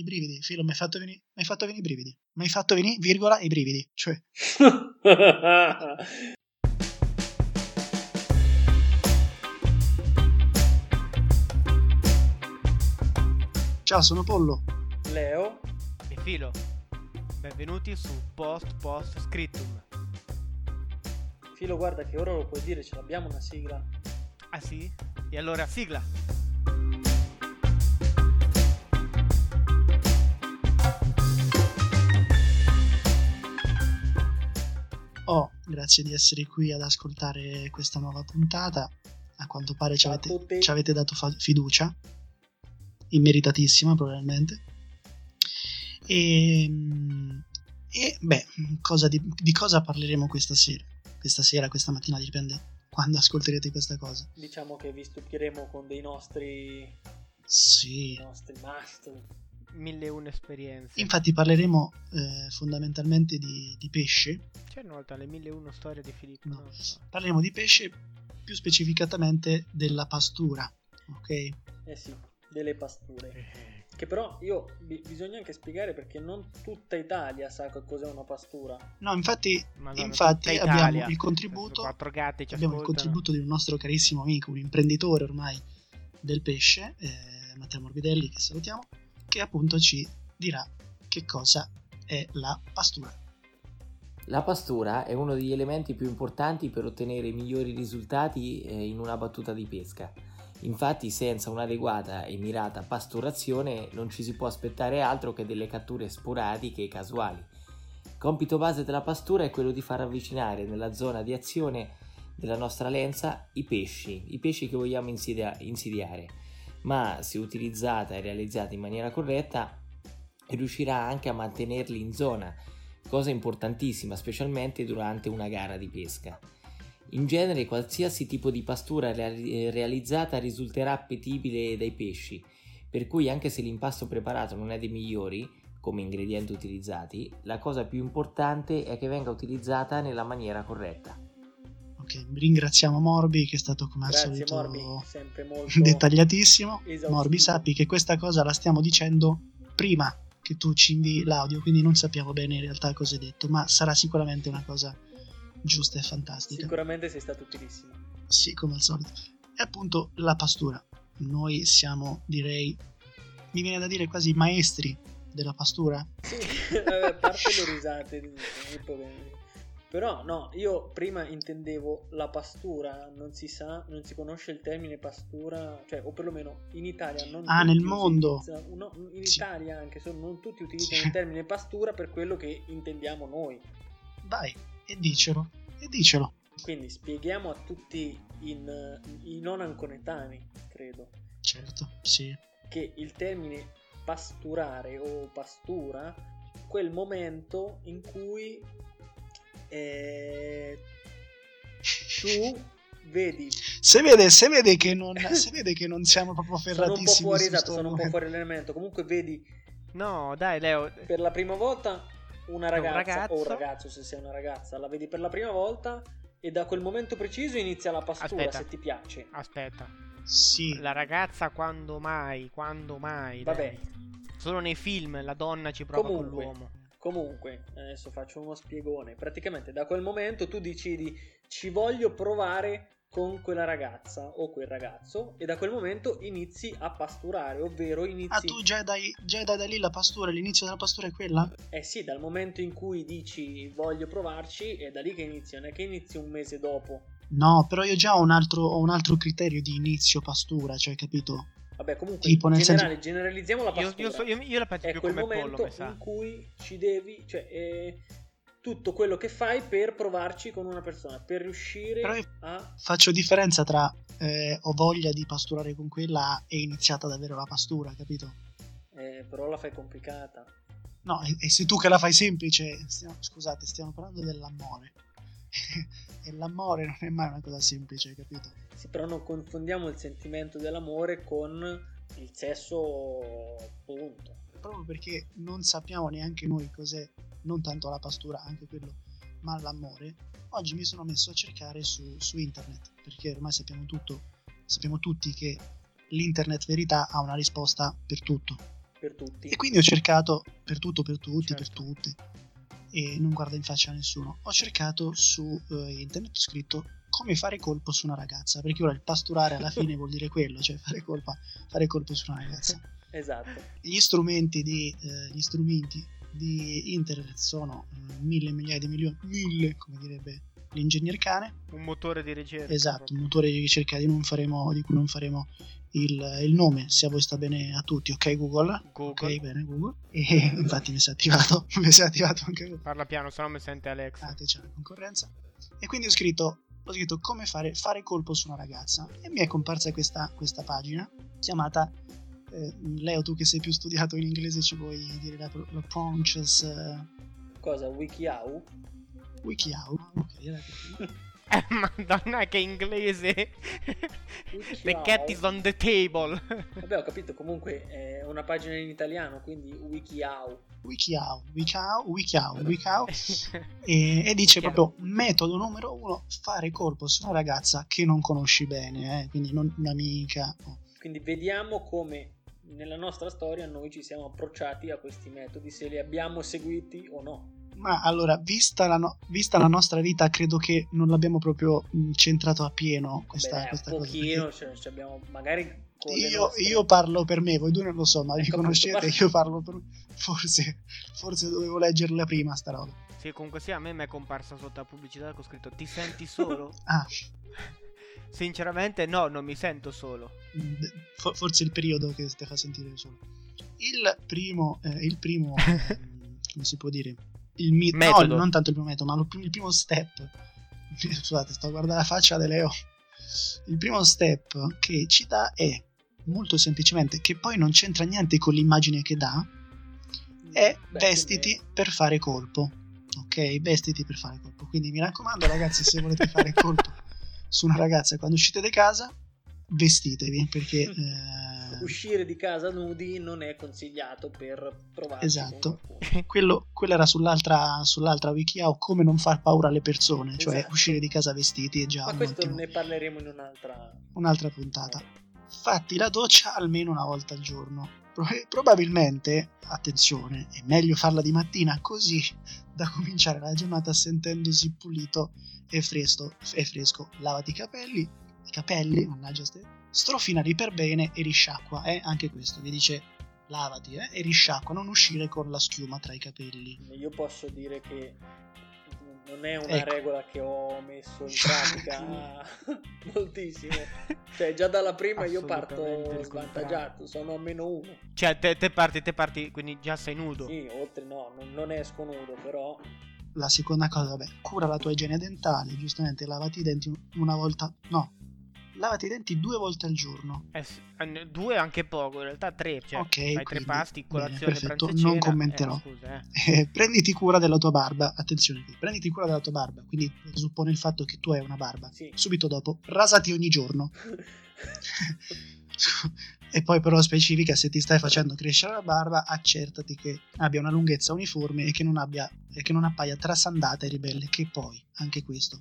i brividi, filo, mi hai fatto venire i brividi. Mi hai fatto venire, virgola, i brividi. Cioè. Ciao, sono Pollo. Leo. E Filo. Benvenuti su Post Post Scriptum. Filo, guarda che ora lo puoi dire, ce l'abbiamo una sigla. Ah sì? E allora sigla. Grazie di essere qui ad ascoltare questa nuova puntata. A quanto pare ci avete, ci avete dato fa- fiducia, immeritatissima probabilmente. E, ehm, e beh, cosa di, di, cosa parleremo questa sera? Questa sera, questa mattina, dipende quando ascolterete questa cosa. Diciamo che vi stupiremo con dei nostri... Sì. nostri must mille e una esperienze. Infatti parleremo eh, fondamentalmente di, di, pesce. C'è una volta le mille e una storie di Filippo. No. no. Parleremo di pesce, più specificatamente della pastura, ok? Eh sì, delle pasture. Eh. Che però io b- bisogna anche spiegare perché non tutta Italia sa che cos'è una pastura. No, infatti, Madonna, infatti abbiamo il contributo. Gatti abbiamo il contributo di un nostro carissimo amico, un imprenditore ormai del pesce, eh, Matteo Morbidelli, che salutiamo che appunto ci dirà che cosa è la pastura. La pastura è uno degli elementi più importanti per ottenere i migliori risultati eh, in una battuta di pesca. Infatti senza un'adeguata e mirata pasturazione non ci si può aspettare altro che delle catture sporadiche e casuali. Il compito base della pastura è quello di far avvicinare nella zona di azione della nostra lenza i pesci, i pesci che vogliamo insidia- insidiare ma se utilizzata e realizzata in maniera corretta riuscirà anche a mantenerli in zona, cosa importantissima specialmente durante una gara di pesca. In genere qualsiasi tipo di pastura realizzata risulterà appetibile dai pesci, per cui anche se l'impasto preparato non è dei migliori, come ingredienti utilizzati, la cosa più importante è che venga utilizzata nella maniera corretta che ringraziamo Morbi che è stato come al Grazie, solito Morbi, dettagliatissimo. Esaustivo. Morbi, sappi che questa cosa la stiamo dicendo prima che tu ci invii l'audio, quindi non sappiamo bene in realtà cosa hai detto, ma sarà sicuramente una cosa giusta e fantastica. Sicuramente sei stato utilissimo. Sì, come al solito. E appunto la pastura. Noi siamo, direi, mi viene da dire quasi maestri della pastura. Sì, a parte le risate, però no, io prima intendevo la pastura, non si sa, non si conosce il termine pastura, cioè o perlomeno in Italia non Ah, nel mondo. No, in sì. Italia anche se non tutti utilizzano sì. il termine pastura per quello che intendiamo noi. Vai, e dicelo, e dicelo. Quindi spieghiamo a tutti in, i non anconetani, credo. Certo, sì. Che il termine pasturare o pastura quel momento in cui eh, tu vedi. Se vede, se vede, che non, se vede che non siamo proprio ferratissimi sono un po' fuori, esatto, sono un po' fuori l'elemento comunque vedi no dai Leo. per la prima volta una ragazza un o un ragazzo se sei una ragazza la vedi per la prima volta e da quel momento preciso inizia la pastura aspetta, se ti piace. Aspetta. Sì. La ragazza quando mai quando mai vabbè. dai. solo nei film la donna ci prova comunque, con l'uomo Comunque, adesso faccio uno spiegone. Praticamente da quel momento tu decidi ci voglio provare con quella ragazza o quel ragazzo e da quel momento inizi a pasturare, ovvero inizi... Ah, tu già dai, già dai da lì la pastura, l'inizio della pastura è quella? Eh sì, dal momento in cui dici voglio provarci è da lì che inizi, non è che inizi un mese dopo. No, però io già ho un altro, ho un altro criterio di inizio pastura, cioè capito? Vabbè, comunque, tipo, in generale, senso... generalizziamo la pastura. Io, io, so, io, io la penso è più quel come momento pollo, in cui ci devi, cioè, è tutto quello che fai per provarci con una persona, per riuscire a... Faccio differenza tra eh, ho voglia di pasturare con quella e iniziata davvero la pastura, capito? Eh, però la fai complicata. No, e, e se tu che la fai semplice, stiamo, scusate, stiamo parlando dell'amore. e l'amore non è mai una cosa semplice, capito? Sì, però non confondiamo il sentimento dell'amore con il sesso, punto. Proprio perché non sappiamo neanche noi cos'è, non tanto la pastura, anche quello, ma l'amore. Oggi mi sono messo a cercare su, su internet, perché ormai sappiamo tutto, sappiamo tutti che l'internet verità ha una risposta per tutto. per tutti. E quindi ho cercato per tutto, per tutti, certo. per tutte. E non guarda in faccia a nessuno. Ho cercato su uh, internet, ho scritto come fare colpo su una ragazza, perché ora il pasturare alla fine vuol dire quello, cioè fare, colpa, fare colpo su una ragazza. Esatto. Gli strumenti di, eh, gli strumenti di internet sono eh, mille migliaia di milioni, mille come direbbe l'ingegner cane. Un motore di ricerca. Esatto, un motore di ricerca di, non faremo, di cui non faremo il, il, nome, se a voi sta bene a tutti, ok Google? Google. Ok, bene Google. E infatti mi si è attivato, mi si è attivato anche Google. Parla piano, se no mi sente Alex. Ah, te c'è la concorrenza. E quindi ho scritto ho scritto come fare, fare colpo su una ragazza e mi è comparsa questa, questa pagina chiamata eh, Leo tu che sei più studiato in inglese ci vuoi dire la, la pronuncias eh... cosa wikiau wikiau ok era così eh, madonna che inglese. The cat is on the table. Vabbè ho capito comunque è una pagina in italiano Quindi wikiau Wikiau Wikiau Wikiau Wikiau e, e, dice proprio metodo numero uno Fare colpo su una ragazza che non conosci bene eh? Quindi non un'amica. Quindi vediamo come nella nostra storia noi ci siamo approcciati a questi metodi Se li abbiamo seguiti o no ma allora, vista la, no- vista la, nostra vita, credo che non l'abbiamo proprio mh, centrato a pieno questa, Beh, questa un pochino, cosa. Perché... Cioè, abbiamo, magari io, nostre... io, parlo per me, voi due non lo so, ma vi ecco, conoscete, io parlo per forse, forse dovevo leggerla prima sta roba. Sì, comunque sì, a me mi è comparsa sotto la pubblicità che ho scritto ti senti solo? ah. Sinceramente no, non mi sento solo. Forse il periodo che ti fa sentire solo. Il primo, eh, il primo come si può dire? Il mi- metodo. No, non tanto il primo metodo, ma il primo step. Scusate, sto a guardare la faccia di Leo. Il primo step che ci dà è molto semplicemente, che poi non c'entra niente con l'immagine che dà, è Beh, vestiti per fare colpo. Ok, vestiti per fare colpo. Quindi mi raccomando, ragazzi, se volete fare colpo su una ragazza quando uscite di casa, vestitevi perché. Eh, uscire di casa nudi non è consigliato per provare. Esatto. Quello, quello, era sull'altra, sull'altra o come non far paura alle persone, cioè esatto. uscire di casa vestiti è già Ma questo ottimo... ne parleremo in un'altra, un'altra puntata. Fatti la doccia almeno una volta al giorno. Probabilmente, attenzione, è meglio farla di mattina così da cominciare la giornata sentendosi pulito e fresco. E fresco. Lavati i capelli, i capelli, mannaggia ste strofinali per bene e risciacqua, eh? anche questo vi dice lavati eh? e risciacqua, non uscire con la schiuma tra i capelli. Io posso dire che non è una ecco. regola che ho messo in pratica moltissimo. Cioè, già dalla prima io parto svantaggiato, sono a meno uno. Cioè, te, te, parti, te parti, quindi già sei nudo. Sì, oltre no, non, non esco nudo, però la seconda cosa, vabbè, cura la tua igiene dentale, giustamente lavati i denti una volta, no, lavati i denti due volte al giorno. Eh, due anche poco, in realtà tre. Cioè, ok, fai tre pasti, colazione, bene, perfetto, non commenterò. Eh, scusa, eh. Eh, prenditi cura della tua barba. Attenzione, prenditi cura della tua barba. Quindi presuppone il fatto che tu hai una barba. Sì. Subito dopo, rasati ogni giorno. e poi però specifica se ti stai facendo crescere la barba accertati che abbia una lunghezza uniforme e che non, abbia, e che non appaia trasandata e ribelle che poi anche questo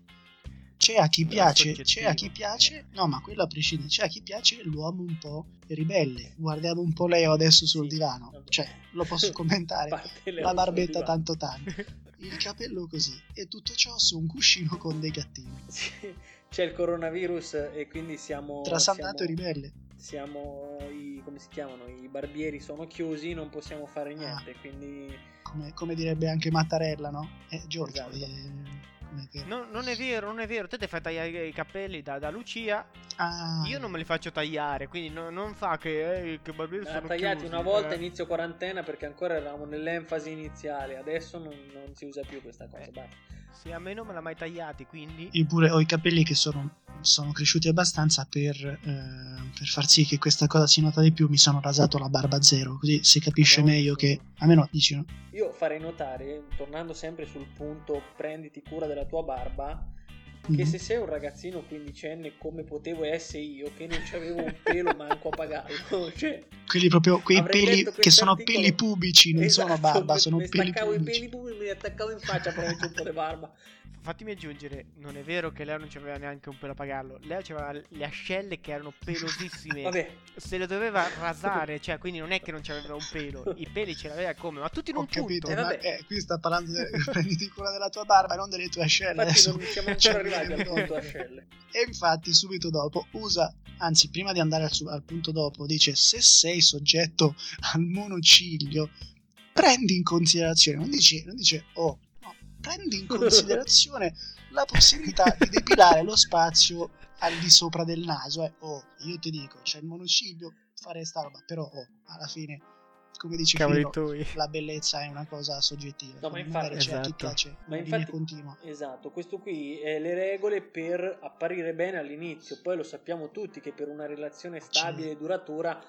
c'è a chi piace, c'è a chi piace, no ma quello a prescindere, c'è a chi piace l'uomo un po' ribelle. Guardiamo un po' Leo adesso sul divano, vabbè. cioè lo posso commentare, la barbetta tanto tanto, il capello così e tutto ciò su un cuscino con dei gattini. Sì, c'è il coronavirus e quindi siamo... Trasandato e ribelle. Siamo i, come si chiamano, i barbieri sono chiusi, non possiamo fare ah. niente, ah, quindi... Come, come, direbbe anche Mattarella, no? Eh, Giorgio, esatto. eh, No, non è vero, non è vero. Te ti fai tagliare i capelli da, da Lucia. Ah. Io non me li faccio tagliare, quindi no, non fa che, eh, che barbieri sono tagliati chiusi, una volta eh. inizio quarantena perché ancora eravamo nell'enfasi iniziale. Adesso non, non si usa più questa cosa. Eh. Sì, a me non me l'ha mai tagliati, quindi... Io pure ho i capelli che sono, sono cresciuti abbastanza per, eh, per, far sì che questa cosa si nota di più. Mi sono rasato la barba zero, così si capisce Abbiamo meglio visto. che... A me no, dici no? Io farei notare, tornando sempre sul punto prenditi cura della tua barba, che se sei un ragazzino quindicenne come potevo essere io che non avevo un pelo manco a pagarlo cioè, quelli proprio quei peli che sono peli pubici non esatto, sono barba sono mi peli staccavo pubici. i peli pubici mi attaccavo in faccia però un po' di barba fatemi aggiungere, non è vero che Leo non c'aveva neanche un pelo a pagarlo. Leo aveva le ascelle che erano pelosissime. Vabbè. Se le doveva rasare, cioè, quindi non è che non c'aveva un pelo. I peli ce l'aveva come, ma tutti in un Ho capito, punto. Ma, eh, qui sta parlando di prenditi cura della tua barba e non delle tue ascelle. Infatti non siamo ancora cioè, arrivati al punto ascelle. E infatti subito dopo usa, anzi prima di andare al, al punto dopo, dice se sei soggetto al monociglio prendi in considerazione, non dice, non dice oh, no, prendi in considerazione la possibilità di depilare lo spazio al di sopra del naso. Eh. Oh, io ti dico, c'è il monociglio, fare sta roba, però oh, alla fine, come dice Filo, la bellezza è una cosa soggettiva. No, ma infatti, c'è esatto. chi piace ma infatti, continua. Esatto, questo qui è le regole per apparire bene all'inizio, poi lo sappiamo tutti che per una relazione stabile e duratura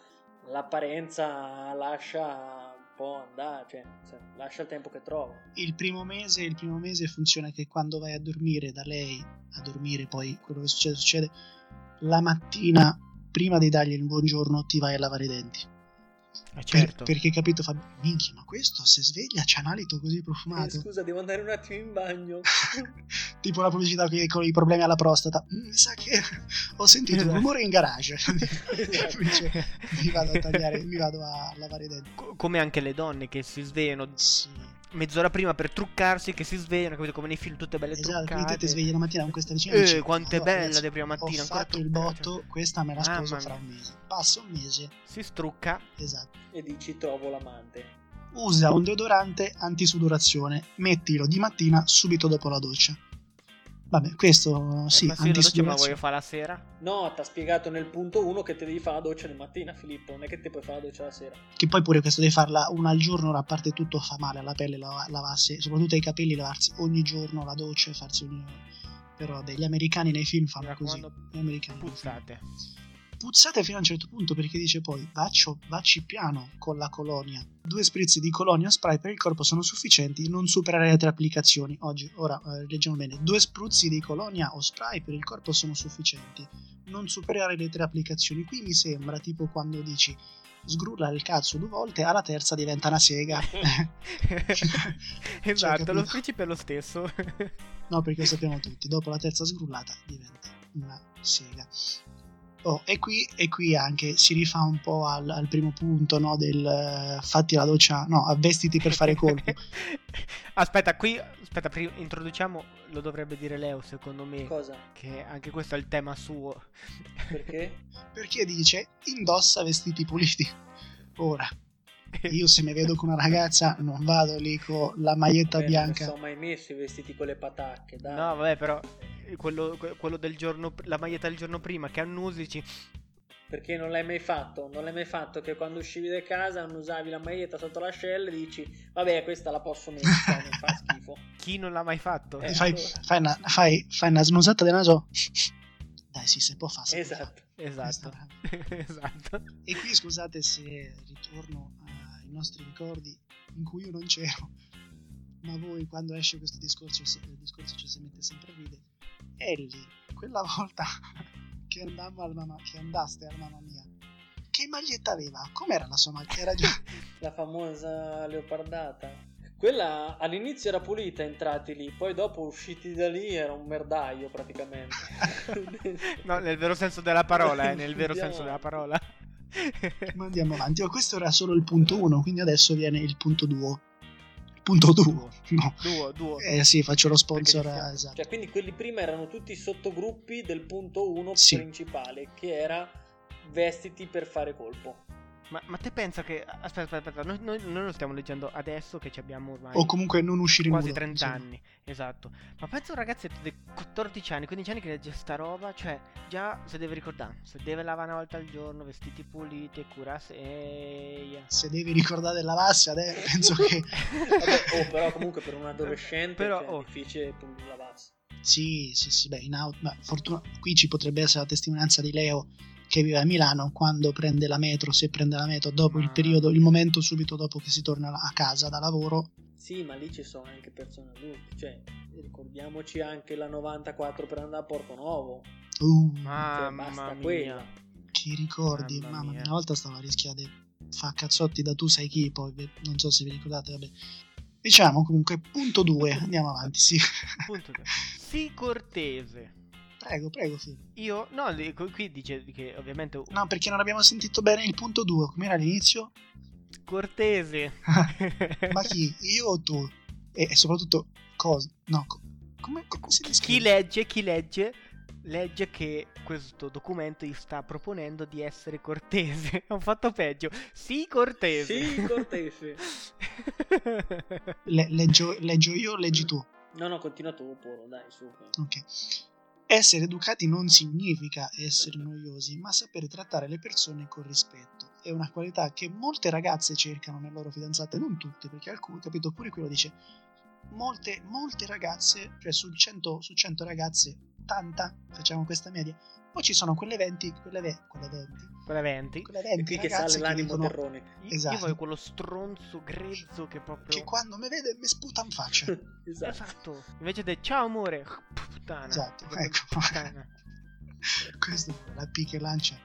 l'apparenza lascia po' andare, cioè, lascia il tempo che trova. Il primo mese, il primo mese funziona che quando vai a dormire da lei, a dormire poi quello che succede, succede, la mattina, prima di dargli il buongiorno, ti vai a lavare i denti eh certo. per, perché capito Fabio, minchia, ma questo se sveglia c'ha un alito così profumato. Eh, scusa, devo andare un attimo in bagno. tipo la pubblicità con i problemi alla prostata. Mm, mi sa che ho sentito un rumore in garage. Dice, mi vado a tagliare, mi vado a lavare i denti. Come anche le donne che si svegliano. Sì mezz'ora prima per truccarsi che si svegliano, capito? Come nei film tutte belle esatto, truccate. Esatto, ti svegli la mattina con questa vicina Eh, quanto è bella di prima mattina. Ho fatto il botto, questa me la sposo ah, fra un mese. Passa un mese. Si strucca. Esatto. E dici trovo l'amante. Usa un deodorante antisudorazione, mettilo di mattina subito dopo la doccia. Vabbè, questo sì. Ma la doccia ma voglio fare la sera? No, ti ha spiegato nel punto 1 che ti devi fare la doccia di mattina, Filippo. Non è che ti puoi fare la doccia la sera. Che poi pure questo devi farla una al giorno, a parte tutto fa male alla pelle lav- lavarsi, soprattutto ai capelli, lavarsi ogni giorno la doccia e farsi ogni. Però vabbè, gli americani nei film fanno così. Gli americani. Puzzate puzzate fino a un certo punto perché dice poi vaccio, vacci piano con la colonia. Due spritz di colonia spray per il corpo sono sufficienti, non superare le tre applicazioni. Oggi, ora eh, leggiamo bene, due spruzzi di colonia o spray per il corpo sono sufficienti, non superare le tre applicazioni. Qui mi sembra tipo quando dici sgrulla il cazzo due volte, alla terza diventa una sega. esatto, cioè, lo principio è lo stesso. no, perché lo sappiamo tutti, dopo la terza sgrullata diventa una sega. Oh, e, qui, e, qui, anche si rifà un po' al, al primo punto no, del uh, fatti la doccia, no, avvestiti per fare colpo. aspetta, qui aspetta, prima, introduciamo, lo dovrebbe dire Leo secondo me. Cosa? Che anche questo è il tema suo. Perché? Perché dice indossa vestiti puliti. Ora, io se mi vedo con una ragazza non vado lì con la maglietta vabbè, bianca. Non sono mai messo i vestiti con le patacche, dai. No, vabbè, però quello, quello del giorno, la maglietta del giorno prima che annusici. Perché non l'hai mai fatto? Non l'hai mai fatto che quando uscivi da casa annusavi la maglietta sotto l'ascella e dici vabbè questa la posso mettere, non fa schifo. Chi non l'ha mai fatto? Eh, fai, fai, una, fai, fai una snusata del naso. Dai, sì, se può fare. Esatto. Esatto. esatto. E qui scusate se ritorno ai nostri ricordi in cui io non c'ero, ma voi quando esce questo discorso, il discorso ci si mette sempre a ridere Ellie, quella volta che, al mamma, che andaste alla mamma mia, che maglietta aveva? Com'era la sua maglietta? Già... la famosa leopardata. Quella all'inizio era pulita, entrati lì, poi dopo usciti da lì era un merdaio praticamente. no, nel vero senso della parola, eh, nel vero senso della parola. Ma andiamo avanti. Oh, questo era solo il punto 1, quindi adesso viene il punto 2 punto duo. No. Duo, duo. Eh sì, faccio lo sponsor. Esatto. Cioè, quindi quelli prima erano tutti sottogruppi del punto 1 sì. principale, che era vestiti per fare colpo. Ma, ma, te pensa che. Aspetta, aspetta, aspetta. Noi, noi, noi, lo stiamo leggendo adesso che abbiamo ormai. O comunque non uscire in Quasi 30 insomma. anni. Esatto. Ma pensa un ragazzetto di 14 anni, 15 anni che legge sta roba. Cioè, già se deve ricordare. Se deve lavare una volta al giorno, vestiti puliti, curarsi. Eia. Se devi ricordare della lavassi, adesso penso che. Vabbè, oh, però comunque per un adolescente però, cioè, oh. è difficile lavarsi. Sì, sì, sì, beh, in auto. Beh, fortuna... Qui ci potrebbe essere la testimonianza di Leo che vive a Milano quando prende la metro, se prende la metro dopo ah. il periodo, il momento subito dopo che si torna a casa da lavoro. Sì, ma lì ci sono anche persone adulte, cioè ricordiamoci anche la 94 per andare a Porto Nuovo. Uh, cioè, basta quella. Che ricordi, mamma, mamma mia. una volta stava a rischiare di fare cazzotti da tu sai chi, poi non so se vi ricordate, vabbè. Diciamo comunque punto 2, andiamo avanti, sì. Punto 2. Sii cortese. Prego, prego, sì. Io, no, qui dice che ovviamente... No, perché non abbiamo sentito bene il punto 2, com'era all'inizio? Cortese. Ma chi? Io o tu? E, e soprattutto cosa? No, co- come, come si descrive? Chi legge, chi legge legge che questo documento gli sta proponendo di essere cortese. Ho fatto peggio. Sì, cortese. Sì, cortese. Le, leggio, leggio, io o leggi tu? No, no, continua tu, Polo, dai, su. Ok. Essere educati non significa essere noiosi, ma sapere trattare le persone con rispetto. È una qualità che molte ragazze cercano nelle loro fidanzate, non tutte, perché alcune, capito, pure quello dice, molte, molte ragazze, cioè su 100, su 100 ragazze 80, facciamo questa media. Poi ci sono quelle 20, quelle, ve- quelle 20. Quelle 20. Quelle 20 qui che sale l'animo dicono, terrone. Esatto. Io voglio quello stronzo grezzo che proprio... Che quando mi vede mi sputa in faccia. esatto. esatto. Invece del ciao amore, puttana. Esatto, ecco. Puttana. Questo è la P che lancia.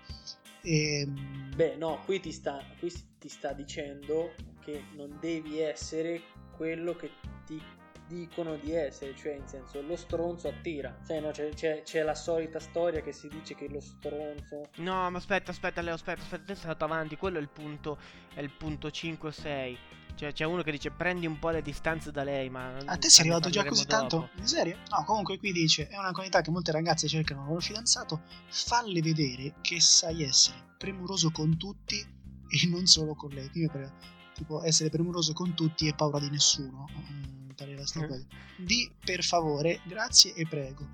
E... Ehm, Beh, no, qui ti, sta, qui ti sta dicendo che non devi essere quello che ti dicono di essere, cioè in senso lo stronzo attira. Sai, no, c'è, c'è, c'è, la solita storia che si dice che lo stronzo. No, ma aspetta, aspetta, Leo, aspetta, aspetta, adesso è andato avanti, quello è il punto, è il punto 5-6. Cioè, c'è uno che dice prendi un po' le distanze da lei, ma. A te sei arrivato già così dopo. tanto? In serio? No, comunque qui dice: è una qualità che molte ragazze cercano un loro fidanzato. Falle vedere che sai essere premuroso con tutti e non solo con lei. Tipo, essere premuroso con tutti e paura di nessuno pareva sta cosa. Di per favore, grazie e prego.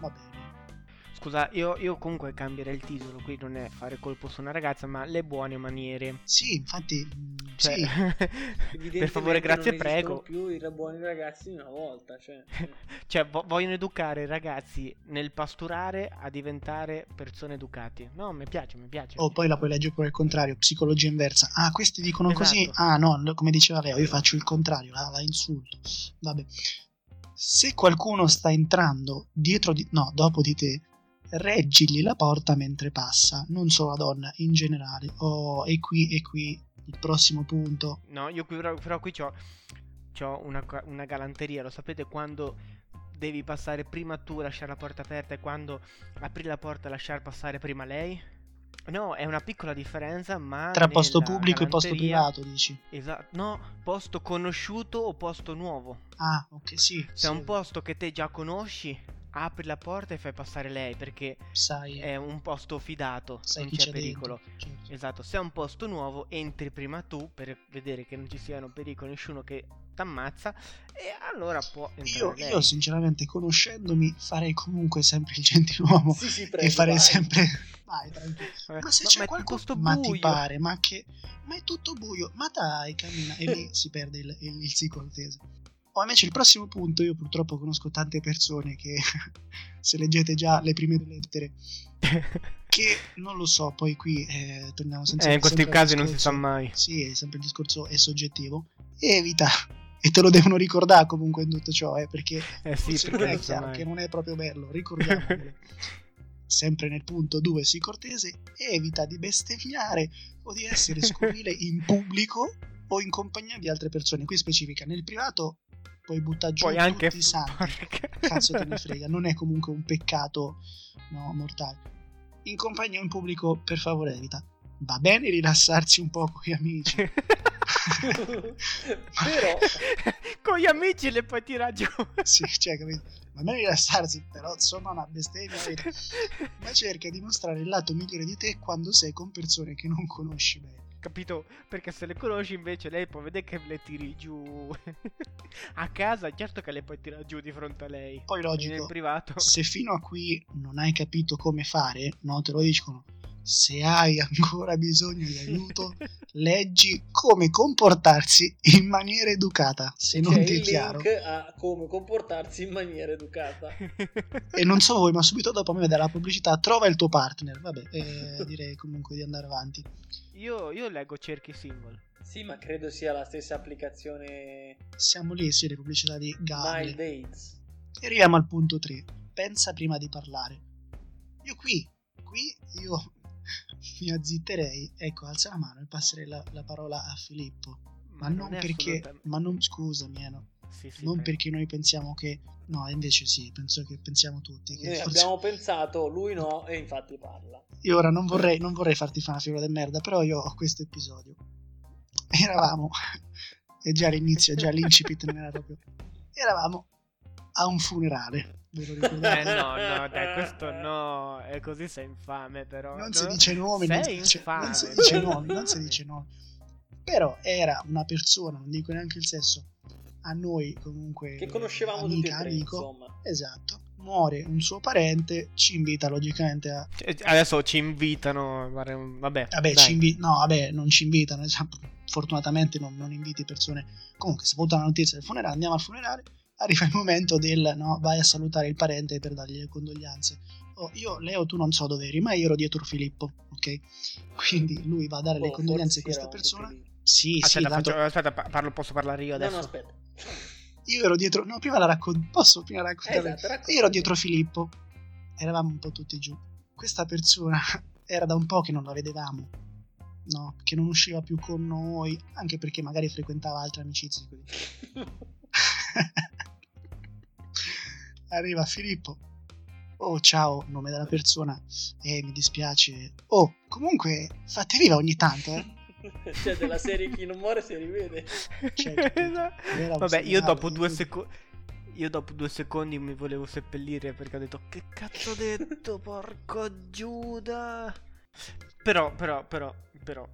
Va bene. Scusa, io, io, comunque cambierei il titolo, qui non è fare colpo su una ragazza, ma le buone maniere. Sì, infatti, mm, cioè, sì. per favore, grazie, prego. Non più i buoni ragazzi una volta, cioè. cioè vo- vogliono educare i ragazzi nel pasturare a diventare persone educate. No, mi piace, mi piace. O oh, poi la puoi leggere pure il contrario, psicologia inversa. Ah, questi dicono esatto. così. Ah, no, come diceva Leo, io faccio il contrario, la, la insulto. Vabbè. Se qualcuno sta entrando dietro di... no, dopo di te reggigli la porta mentre passa, non solo la donna, in generale. Oh, e qui, e qui, il prossimo punto. No, io qui, però, però qui ho una, una galanteria, lo sapete quando devi passare prima tu, lasciare la porta aperta e quando apri la porta lasciare passare prima lei? No, è una piccola differenza, ma. Tra posto pubblico e posto privato, dici? Esatto. No, posto conosciuto o posto nuovo. Ah, ok, sì. Se è un posto che te già conosci, apri la porta e fai passare lei perché sai, è un posto fidato, sai non c'è, c'è pericolo. Certo. Esatto, se è un posto nuovo entri prima tu per vedere che non ci siano pericoli, nessuno che ti ammazza e allora può io, io, sinceramente conoscendomi farei comunque sempre il gentiluomo sì, sì, prego, e farei vai. sempre vai, ma se ma, c'è qualcosa ma ti pare ma che ma è tutto buio ma dai cammina e lì si perde il, il, il sì cortese o invece il prossimo punto, io purtroppo conosco tante persone che se leggete già le prime lettere, che non lo so, poi qui eh, torniamo senza... Eh, in questi casi non si sa mai. Sì, è sempre il discorso è soggettivo. Evita, e te lo devono ricordare comunque in tutto ciò, eh, perché, eh sì, perché non è chiaro mai. che non è proprio bello, ricordiamolo. sempre nel punto 2 sii cortese, evita di bestemmiare o di essere scurrile in pubblico o in compagnia di altre persone. Qui specifica nel privato poi butta giù poi anche tutti i santi. Cazzo te ne frega, non è comunque un peccato no, mortale. In compagnia o in pubblico, per favore, evita. Va bene rilassarsi un po' con gli amici. però con gli amici le puoi tirare giù. sì, cioè, capito? Va bene rilassarsi, però insomma una bestemmia. Ma cerca di mostrare il lato migliore di te quando sei con persone che non conosci bene capito? Perché se le conosci invece lei può vedere che le tiri giù a casa, certo che le puoi tirare giù di fronte a lei. Poi logico, nel privato. se fino a qui non hai capito come fare, no, te lo dicono. Se hai ancora bisogno di aiuto, leggi come comportarsi in maniera educata. Se non ti è chiaro, a come comportarsi in maniera educata. e non so voi, ma subito dopo mi vede la pubblicità. Trova il tuo partner. Vabbè, eh, direi comunque di andare avanti. Io, io leggo cerchi symbol. Sì, ma credo sia la stessa applicazione. Siamo lì, sì, le pubblicità di Gale. Dates. E arriviamo al punto 3. Pensa prima di parlare. Io qui, qui, io mi azzitterei. Ecco, alza la mano e passerei la, la parola a Filippo. Ma, ma non, non perché, assolutamente... ma non, scusami, eh, no. sì, sì, non prego. perché noi pensiamo che, no, invece sì, penso che pensiamo tutti. Che noi forse... abbiamo pensato, lui no, e infatti parla. Io ora non vorrei, non vorrei farti fare una figura di merda, però io ho questo episodio. Eravamo, e già all'inizio, già l'incipit non era proprio... Eravamo a un funerale Ve lo ricordate? Eh no, no, dai, questo no, è così sei infame però. Non no? si dice nomi, non si dice, non si dice nomi, non si dice nomi. Però era una persona, non dico neanche il sesso, a noi comunque... Che conoscevamo amica, tutti e tre, amico, insomma. Esatto. Muore un suo parente, ci invita logicamente a... Cioè, adesso ci invitano, vabbè. Vabbè, ci invi... no, vabbè, non ci invitano, esatto. fortunatamente non, non inviti persone. Comunque, saputa la notizia del funerale, andiamo al funerale arriva il momento del no, vai a salutare il parente per dargli le condoglianze. Oh, io, Leo, tu non so dove eri, ma io ero dietro Filippo, ok? Quindi lui va a dare oh, le condoglianze a questa persona. Sì, aspetta, sì, tanto... faccio, aspetta, parlo, posso parlare io adesso? No, no, aspetta. Io ero dietro, no, prima la racconto, posso prima raccontare? Esatto, io ero dietro Filippo, eravamo un po' tutti giù. Questa persona era da un po' che non la vedevamo, no, che non usciva più con noi, anche perché magari frequentava altre amicizie. arriva Filippo. Oh, ciao, nome della persona. Eh, mi dispiace. Oh, comunque, fate viva ogni tanto, eh. cioè, della serie chi non muore si rivede. Cioè, Vabbè, io dopo due secondi... Io dopo due secondi mi volevo seppellire perché ho detto che cazzo ho detto, porco Giuda. Però, però, però, però,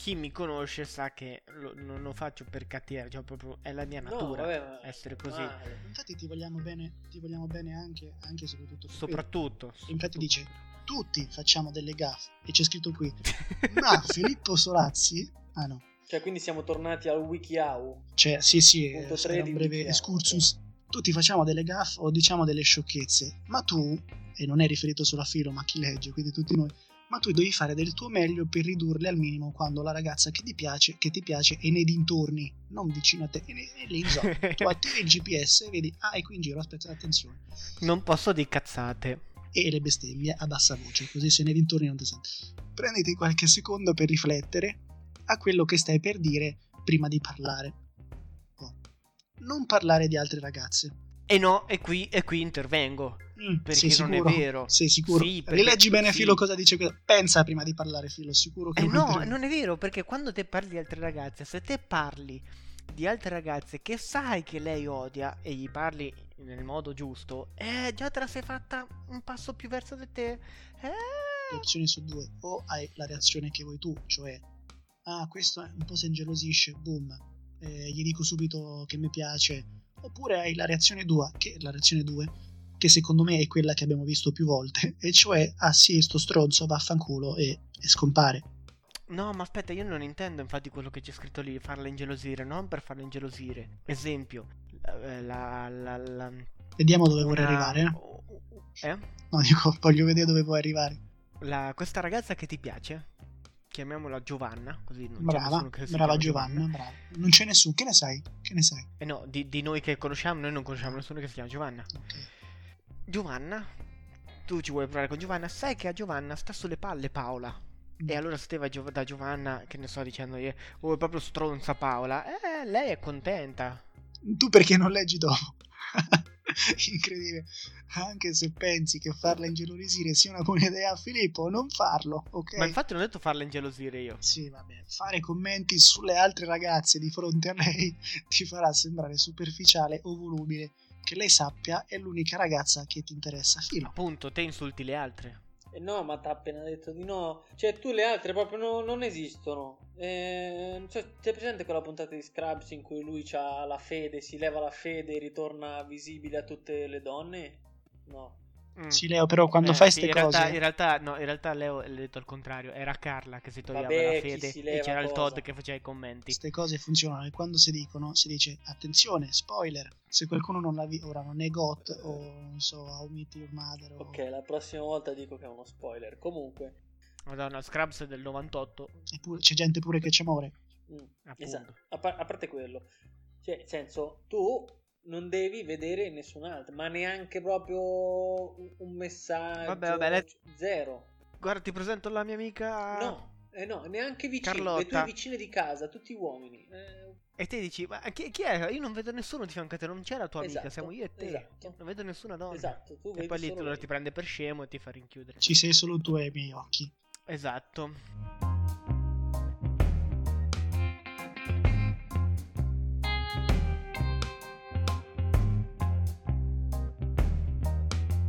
chi mi conosce sa che lo, non lo faccio per cattiveria, cioè proprio è la mia natura no, vabbè, essere così. Ah, infatti ti vogliamo bene, ti vogliamo bene anche, anche soprattutto. Soprattutto. soprattutto. Infatti dice, tutti facciamo delle gaffe e c'è scritto qui, ma Filippo Solazzi, ah no. Cioè quindi siamo tornati al WikiHow. Cioè sì sì, è un breve excursus. Okay. Tutti facciamo delle gaffe o diciamo delle sciocchezze, ma tu, e non è riferito solo a Filo ma a chi legge, quindi tutti noi ma tu devi fare del tuo meglio per ridurle al minimo quando la ragazza che ti piace, che ti piace è nei dintorni, non vicino a te, è, è lì in zona. tu attivi il GPS e vedi, ah, è qui in giro, aspetta, attenzione. Non posso di cazzate. E le bestemmie a bassa voce, così se nei dintorni non ti senti. Prenditi qualche secondo per riflettere a quello che stai per dire prima di parlare. Oh. Non parlare di altre ragazze. E no, e qui, e qui intervengo. Mm, perché non è vero. Sei sicuro? Sì, Rileggi bene sì. Filo cosa dice. Pensa prima di parlare Filo, sicuro che... Eh no, non è vero, perché quando te parli di altre ragazze, se te parli di altre ragazze che sai che lei odia e gli parli nel modo giusto, eh, già te la sei fatta un passo più verso di te. Eh... Opzioni sono due. O hai la reazione che vuoi tu, cioè, ah, questo un po' si ingelosisce, boom, eh, gli dico subito che mi piace. Oppure hai la reazione 2, che la reazione 2 che secondo me è quella che abbiamo visto più volte, e cioè, ah sì, sto stronzo, vaffanculo, e, e scompare. No, ma aspetta, io non intendo infatti quello che c'è scritto lì, farla ingelosire, non per farla ingelosire. Esempio, la... la, la, la Vediamo dove vorrei arrivare. Eh? eh? No, dico, voglio vedere dove puoi arrivare. La, questa ragazza che ti piace, chiamiamola Giovanna, così non brava, c'è brava Giovanna, brava. Non c'è nessuno, che ne sai? Che ne sai? Eh no, di, di, noi che conosciamo, noi non conosciamo nessuno che si chiama Giovanna. Ok. Giovanna, tu ci vuoi provare con Giovanna, sai che a Giovanna sta sulle palle Paola. Mm. E allora se te vai da Giovanna, che ne sto dicendo io, oh è proprio stronza Paola, eh, lei è contenta. Tu perché non leggi dopo? Incredibile. Anche se pensi che farla ingelosire sia una buona idea, Filippo, non farlo, ok? Ma infatti non ho detto farla ingelosire io. Sì, vabbè. Fare commenti sulle altre ragazze di fronte a lei ti farà sembrare superficiale o volubile che lei sappia è l'unica ragazza che ti interessa. Filo. Appunto, te insulti le altre. Eh no, ma ti ha appena detto di no. Cioè, tu le altre proprio no, non esistono. Eh, cioè, c'è presente quella puntata di Scrubs in cui lui ha la fede, si leva la fede e ritorna visibile a tutte le donne? No. Mm. Sì, Leo, però quando eh, fai queste sì, cose. Realtà, in realtà, no, in realtà Leo l'ha detto al contrario. Era Carla che si toglieva Vabbè, la fede e c'era cosa. il Todd che faceva i commenti. Queste cose funzionano e quando si dicono, si dice attenzione, spoiler. Se qualcuno non l'ha visto, ora non è GOT o non so, How Meet Your Mother. O... Ok, la prossima volta dico che è uno spoiler. Comunque, Madonna, Scrubs è del 98. Eppure c'è gente pure che ci muore. Mm, esatto. A, par- a parte quello, cioè, nel senso, tu non devi vedere nessun altro, ma neanche proprio un messaggio. Vabbè, vabbè, let... zero. Guarda, ti presento la mia amica. No, Eh no, neanche vicini, Carlotta. le tue vicine di casa, tutti uomini. Eh... E te dici, ma chi, chi, è? Io non vedo nessuno di fianco a te, non c'è la tua esatto, amica, siamo io e te. Esatto. Non vedo nessuna donna. Esatto, tu E poi lì tu ti prende per scemo e ti fa rinchiudere. Ci sei solo tu e i miei occhi. Esatto.